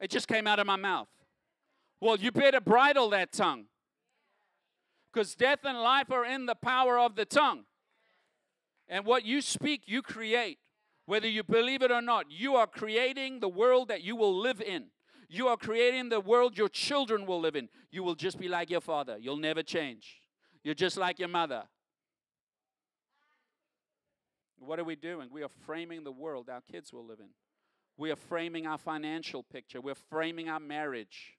It just came out of my mouth. Well, you better bridle that tongue. Because death and life are in the power of the tongue. And what you speak, you create. Whether you believe it or not, you are creating the world that you will live in. You are creating the world your children will live in. You will just be like your father. You'll never change. You're just like your mother. What are we doing? We are framing the world our kids will live in. We are framing our financial picture. We're framing our marriage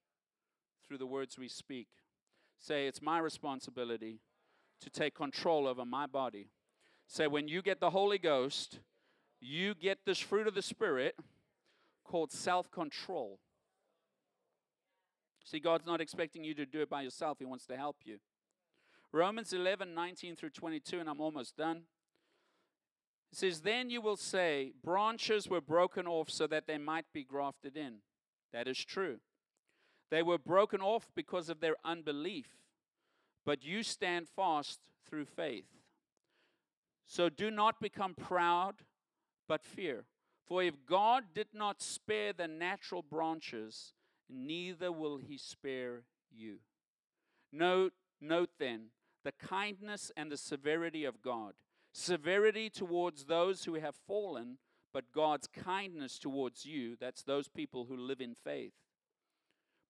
through the words we speak. Say, it's my responsibility to take control over my body. Say, when you get the Holy Ghost, you get this fruit of the Spirit called self control. See, God's not expecting you to do it by yourself, He wants to help you. Romans 11, 19 through 22, and I'm almost done. It says, Then you will say, Branches were broken off so that they might be grafted in. That is true. They were broken off because of their unbelief, but you stand fast through faith. So do not become proud, but fear. For if God did not spare the natural branches, neither will he spare you. Note, note then the kindness and the severity of God severity towards those who have fallen, but God's kindness towards you. That's those people who live in faith.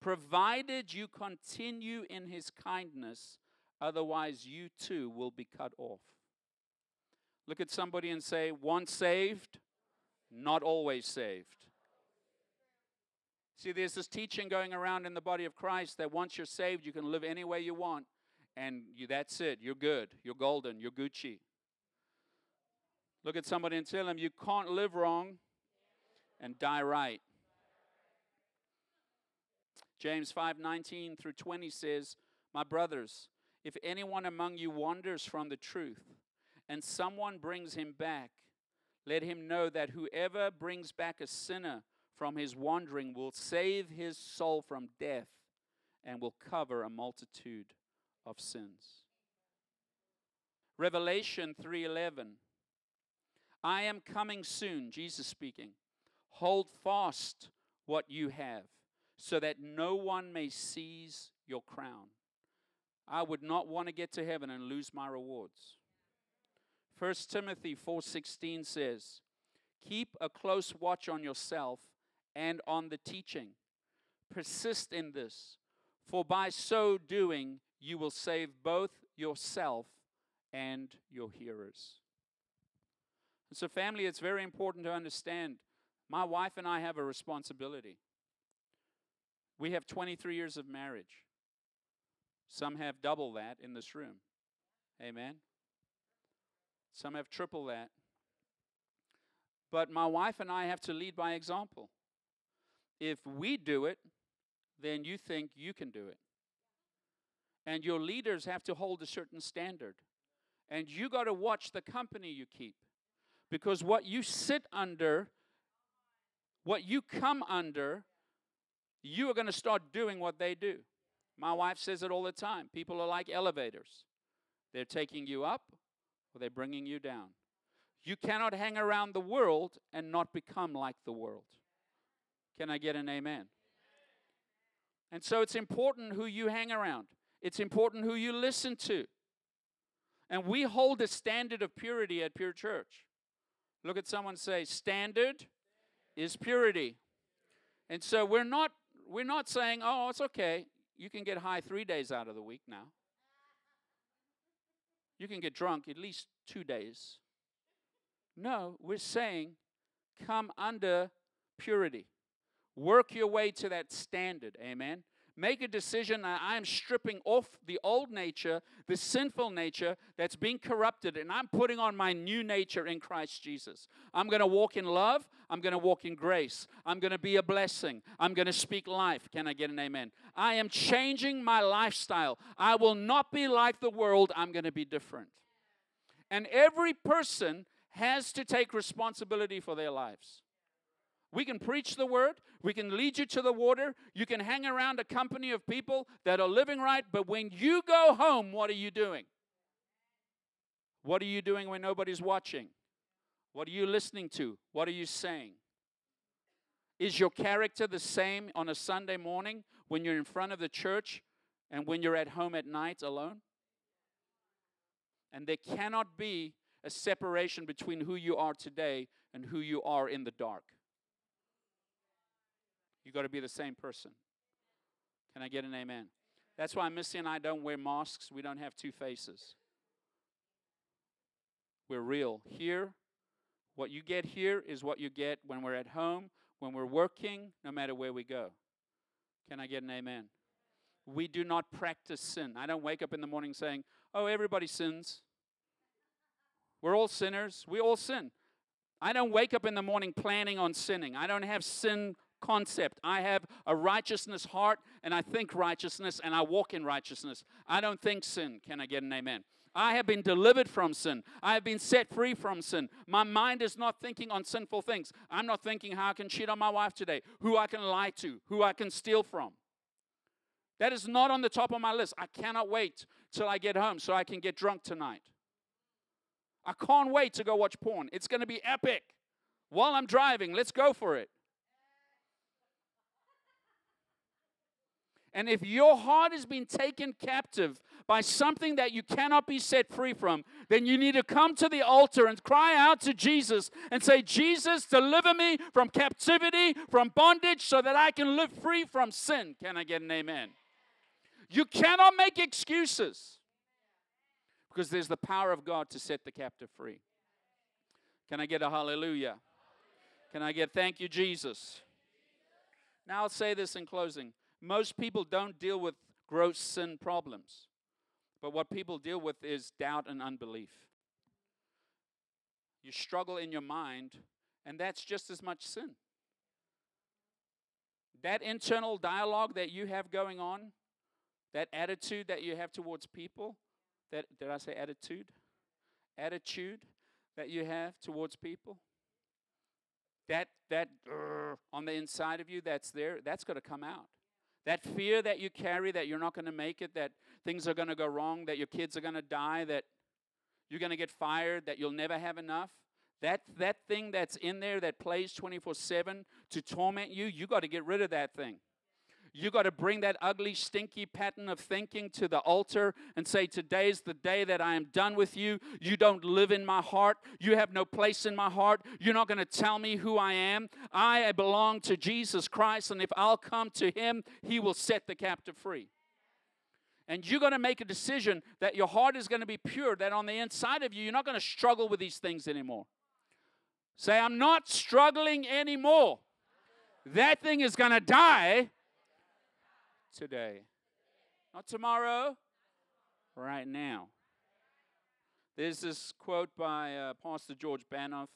Provided you continue in his kindness, otherwise you too will be cut off. Look at somebody and say, once saved, not always saved. See, there's this teaching going around in the body of Christ that once you're saved, you can live any way you want, and you, that's it. You're good. You're golden. You're Gucci. Look at somebody and tell them you can't live wrong and die right. James 5:19 through 20 says, "My brothers, if anyone among you wanders from the truth, and someone brings him back, let him know that whoever brings back a sinner from his wandering will save his soul from death and will cover a multitude of sins." Revelation 3:11 I am coming soon, Jesus speaking. Hold fast what you have, so that no one may seize your crown. I would not want to get to heaven and lose my rewards. 1 Timothy 4:16 says, "Keep a close watch on yourself and on the teaching. Persist in this, for by so doing you will save both yourself and your hearers." so, family, it's very important to understand my wife and I have a responsibility. We have 23 years of marriage. Some have double that in this room. Amen. Some have triple that. But my wife and I have to lead by example. If we do it, then you think you can do it. And your leaders have to hold a certain standard. And you got to watch the company you keep. Because what you sit under what you come under, you are going to start doing what they do. My wife says it all the time. People are like elevators. They're taking you up or they're bringing you down. You cannot hang around the world and not become like the world. Can I get an amen? And so it's important who you hang around, it's important who you listen to. And we hold a standard of purity at Pure Church. Look at someone say, standard is purity. And so we're not we're not saying, oh, it's okay. You can get high three days out of the week now. You can get drunk at least two days. No, we're saying come under purity. Work your way to that standard. Amen. Make a decision I am stripping off the old nature, the sinful nature that's being corrupted, and I'm putting on my new nature in Christ Jesus. I'm going to walk in love. I'm going to walk in grace. I'm going to be a blessing. I'm going to speak life. Can I get an amen? I am changing my lifestyle. I will not be like the world. I'm going to be different. And every person has to take responsibility for their lives. We can preach the word, we can lead you to the water, you can hang around a company of people that are living right, but when you go home, what are you doing? What are you doing when nobody's watching? What are you listening to? What are you saying? Is your character the same on a Sunday morning when you're in front of the church and when you're at home at night alone? And there cannot be a separation between who you are today and who you are in the dark. You got to be the same person. Can I get an amen? That's why Misty and I don't wear masks. We don't have two faces. We're real. Here, what you get here is what you get when we're at home, when we're working, no matter where we go. Can I get an amen? We do not practice sin. I don't wake up in the morning saying, oh, everybody sins. We're all sinners. We all sin. I don't wake up in the morning planning on sinning. I don't have sin concept. I have a righteousness heart and I think righteousness and I walk in righteousness. I don't think sin. Can I get an amen? I have been delivered from sin. I have been set free from sin. My mind is not thinking on sinful things. I'm not thinking how I can cheat on my wife today, who I can lie to, who I can steal from. That is not on the top of my list. I cannot wait till I get home so I can get drunk tonight. I can't wait to go watch porn. It's going to be epic. While I'm driving, let's go for it. And if your heart has been taken captive by something that you cannot be set free from, then you need to come to the altar and cry out to Jesus and say, Jesus, deliver me from captivity, from bondage, so that I can live free from sin. Can I get an amen? You cannot make excuses because there's the power of God to set the captive free. Can I get a hallelujah? Can I get thank you, Jesus? Now I'll say this in closing. Most people don't deal with gross sin problems, but what people deal with is doubt and unbelief. You struggle in your mind, and that's just as much sin. That internal dialogue that you have going on, that attitude that you have towards people, that did I say attitude? Attitude that you have towards people, that that on the inside of you that's there, that's going to come out. That fear that you carry that you're not going to make it, that things are going to go wrong, that your kids are going to die, that you're going to get fired, that you'll never have enough. That, that thing that's in there that plays 24 7 to torment you, you got to get rid of that thing. You got to bring that ugly, stinky pattern of thinking to the altar and say, Today's the day that I am done with you. You don't live in my heart. You have no place in my heart. You're not going to tell me who I am. I belong to Jesus Christ, and if I'll come to Him, He will set the captive free. And you're going to make a decision that your heart is going to be pure, that on the inside of you, you're not going to struggle with these things anymore. Say, I'm not struggling anymore. That thing is going to die today. Not tomorrow, right now. There's this quote by uh, Pastor George Banov.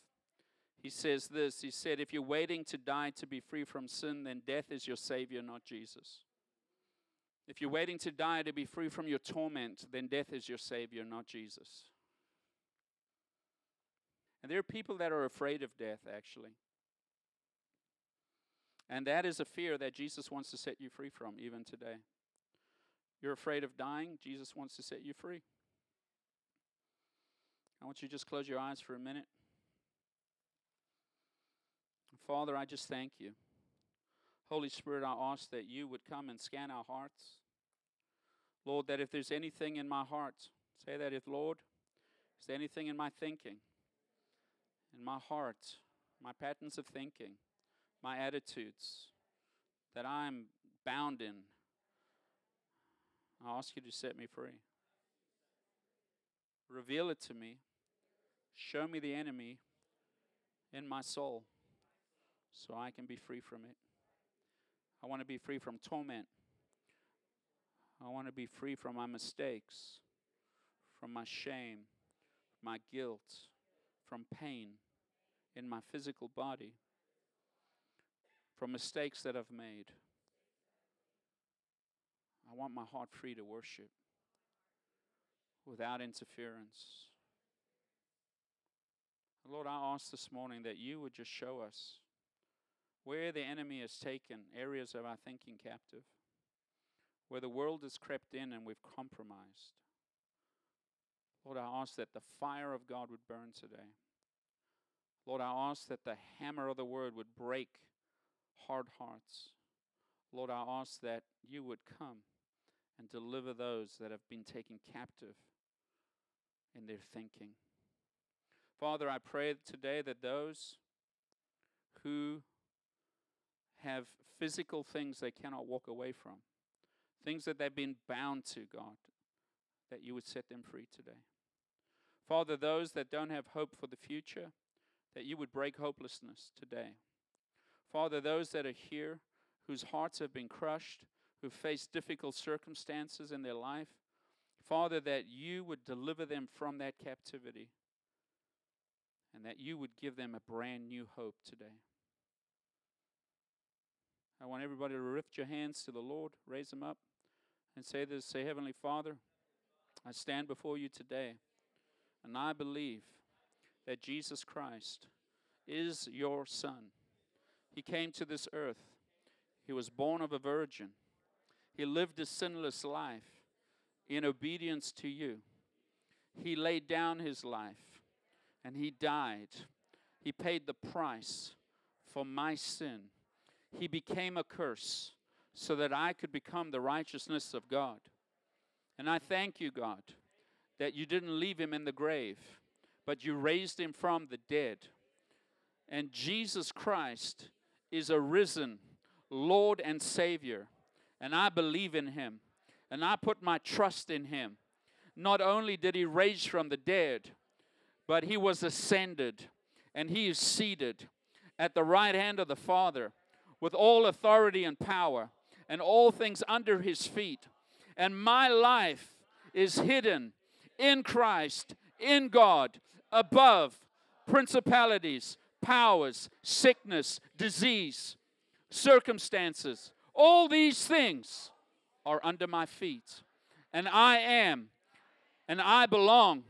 He says this He said, If you're waiting to die to be free from sin, then death is your Savior, not Jesus. If you're waiting to die to be free from your torment, then death is your Savior, not Jesus. And there are people that are afraid of death, actually. And that is a fear that Jesus wants to set you free from even today. You're afraid of dying, Jesus wants to set you free. I want you to just close your eyes for a minute. Father, I just thank you. Holy Spirit, I ask that you would come and scan our hearts. Lord, that if there's anything in my heart, say that if, Lord, is there anything in my thinking, in my heart, my patterns of thinking, my attitudes that I'm bound in, I ask you to set me free. Reveal it to me. Show me the enemy in my soul so I can be free from it. I want to be free from torment. I want to be free from my mistakes, from my shame, my guilt, from pain in my physical body, from mistakes that I've made. I want my heart free to worship without interference. Lord, I ask this morning that you would just show us where the enemy has taken areas of our thinking captive, where the world has crept in and we've compromised. Lord, I ask that the fire of God would burn today. Lord, I ask that the hammer of the word would break hard hearts. Lord, I ask that you would come and deliver those that have been taken captive in their thinking. Father, I pray today that those who have physical things they cannot walk away from, things that they've been bound to, God, that you would set them free today. Father, those that don't have hope for the future, that you would break hopelessness today. Father, those that are here whose hearts have been crushed, who face difficult circumstances in their life, Father, that you would deliver them from that captivity and that you would give them a brand new hope today. I want everybody to lift your hands to the Lord, raise them up, and say this say, Heavenly Father, I stand before you today, and I believe that Jesus Christ is your Son. He came to this earth, He was born of a virgin, He lived a sinless life in obedience to you. He laid down His life, and He died. He paid the price for my sin he became a curse so that I could become the righteousness of God. And I thank you, God, that you didn't leave him in the grave, but you raised him from the dead. And Jesus Christ is a risen Lord and Savior. And I believe in him. And I put my trust in him. Not only did he raise from the dead, but he was ascended and he is seated at the right hand of the Father with all authority and power and all things under his feet. And my life is hidden in Christ, in God, above principalities, powers, sickness, disease, circumstances. All these things are under my feet. And I am, and I belong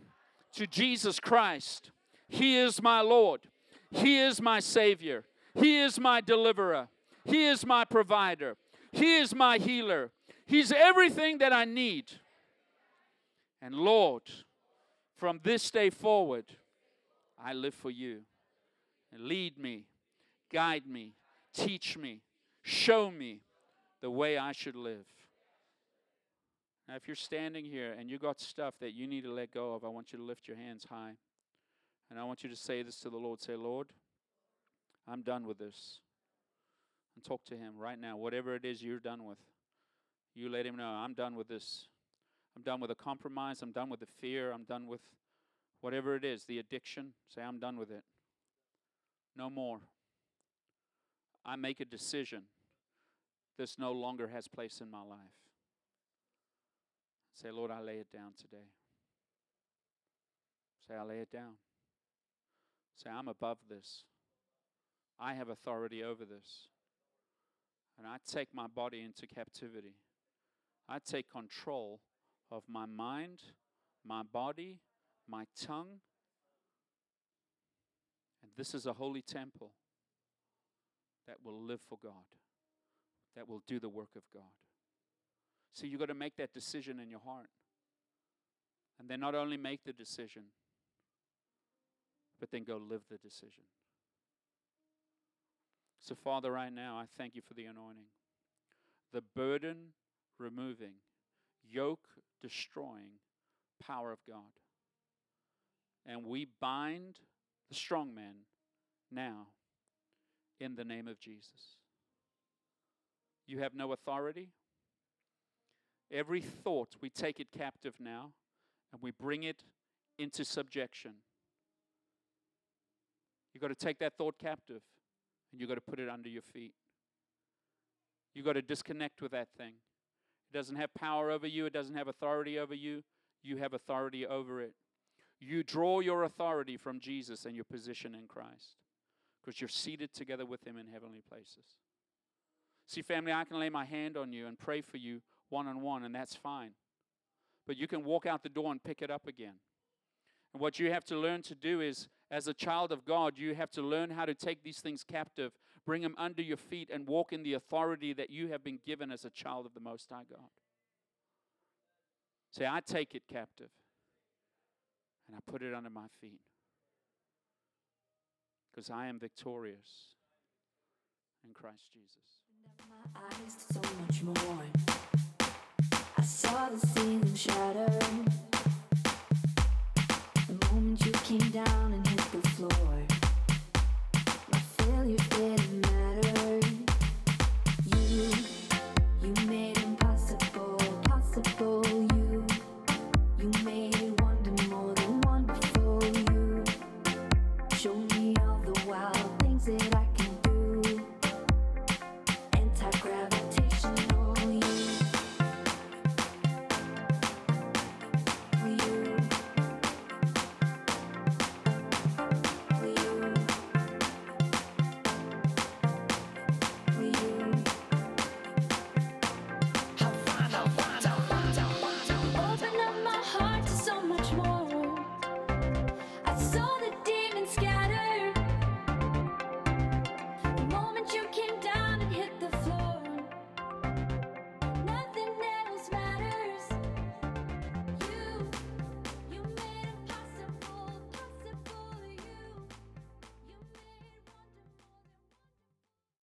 to Jesus Christ. He is my Lord, He is my Savior, He is my deliverer. He is my provider. He is my healer. He's everything that I need. And Lord, from this day forward, I live for you. Lead me, guide me, teach me, show me the way I should live. Now, if you're standing here and you got stuff that you need to let go of, I want you to lift your hands high. And I want you to say this to the Lord. Say, Lord, I'm done with this and talk to Him right now. Whatever it is you're done with, you let Him know, I'm done with this. I'm done with the compromise. I'm done with the fear. I'm done with whatever it is, the addiction. Say, I'm done with it. No more. I make a decision. This no longer has place in my life. Say, Lord, I lay it down today. Say, I lay it down. Say, I'm above this. I have authority over this and I take my body into captivity. I take control of my mind, my body, my tongue. And this is a holy temple that will live for God, that will do the work of God. So you've got to make that decision in your heart. And then not only make the decision, but then go live the decision. So, Father, right now, I thank you for the anointing, the burden removing, yoke destroying power of God. And we bind the strong man now in the name of Jesus. You have no authority. Every thought, we take it captive now and we bring it into subjection. You've got to take that thought captive and you've got to put it under your feet. You've got to disconnect with that thing. It doesn't have power over you, it doesn't have authority over you. You have authority over it. You draw your authority from Jesus and your position in Christ because you're seated together with Him in heavenly places. See, family, I can lay my hand on you and pray for you one on one, and that's fine. But you can walk out the door and pick it up again. And what you have to learn to do is, as a child of God, you have to learn how to take these things captive, bring them under your feet, and walk in the authority that you have been given as a child of the Most High God. Say, I take it captive and I put it under my feet because I am victorious in Christ Jesus. My eyes so much more. I saw the ceiling shatter. The moment you came down and hit the floor, my failure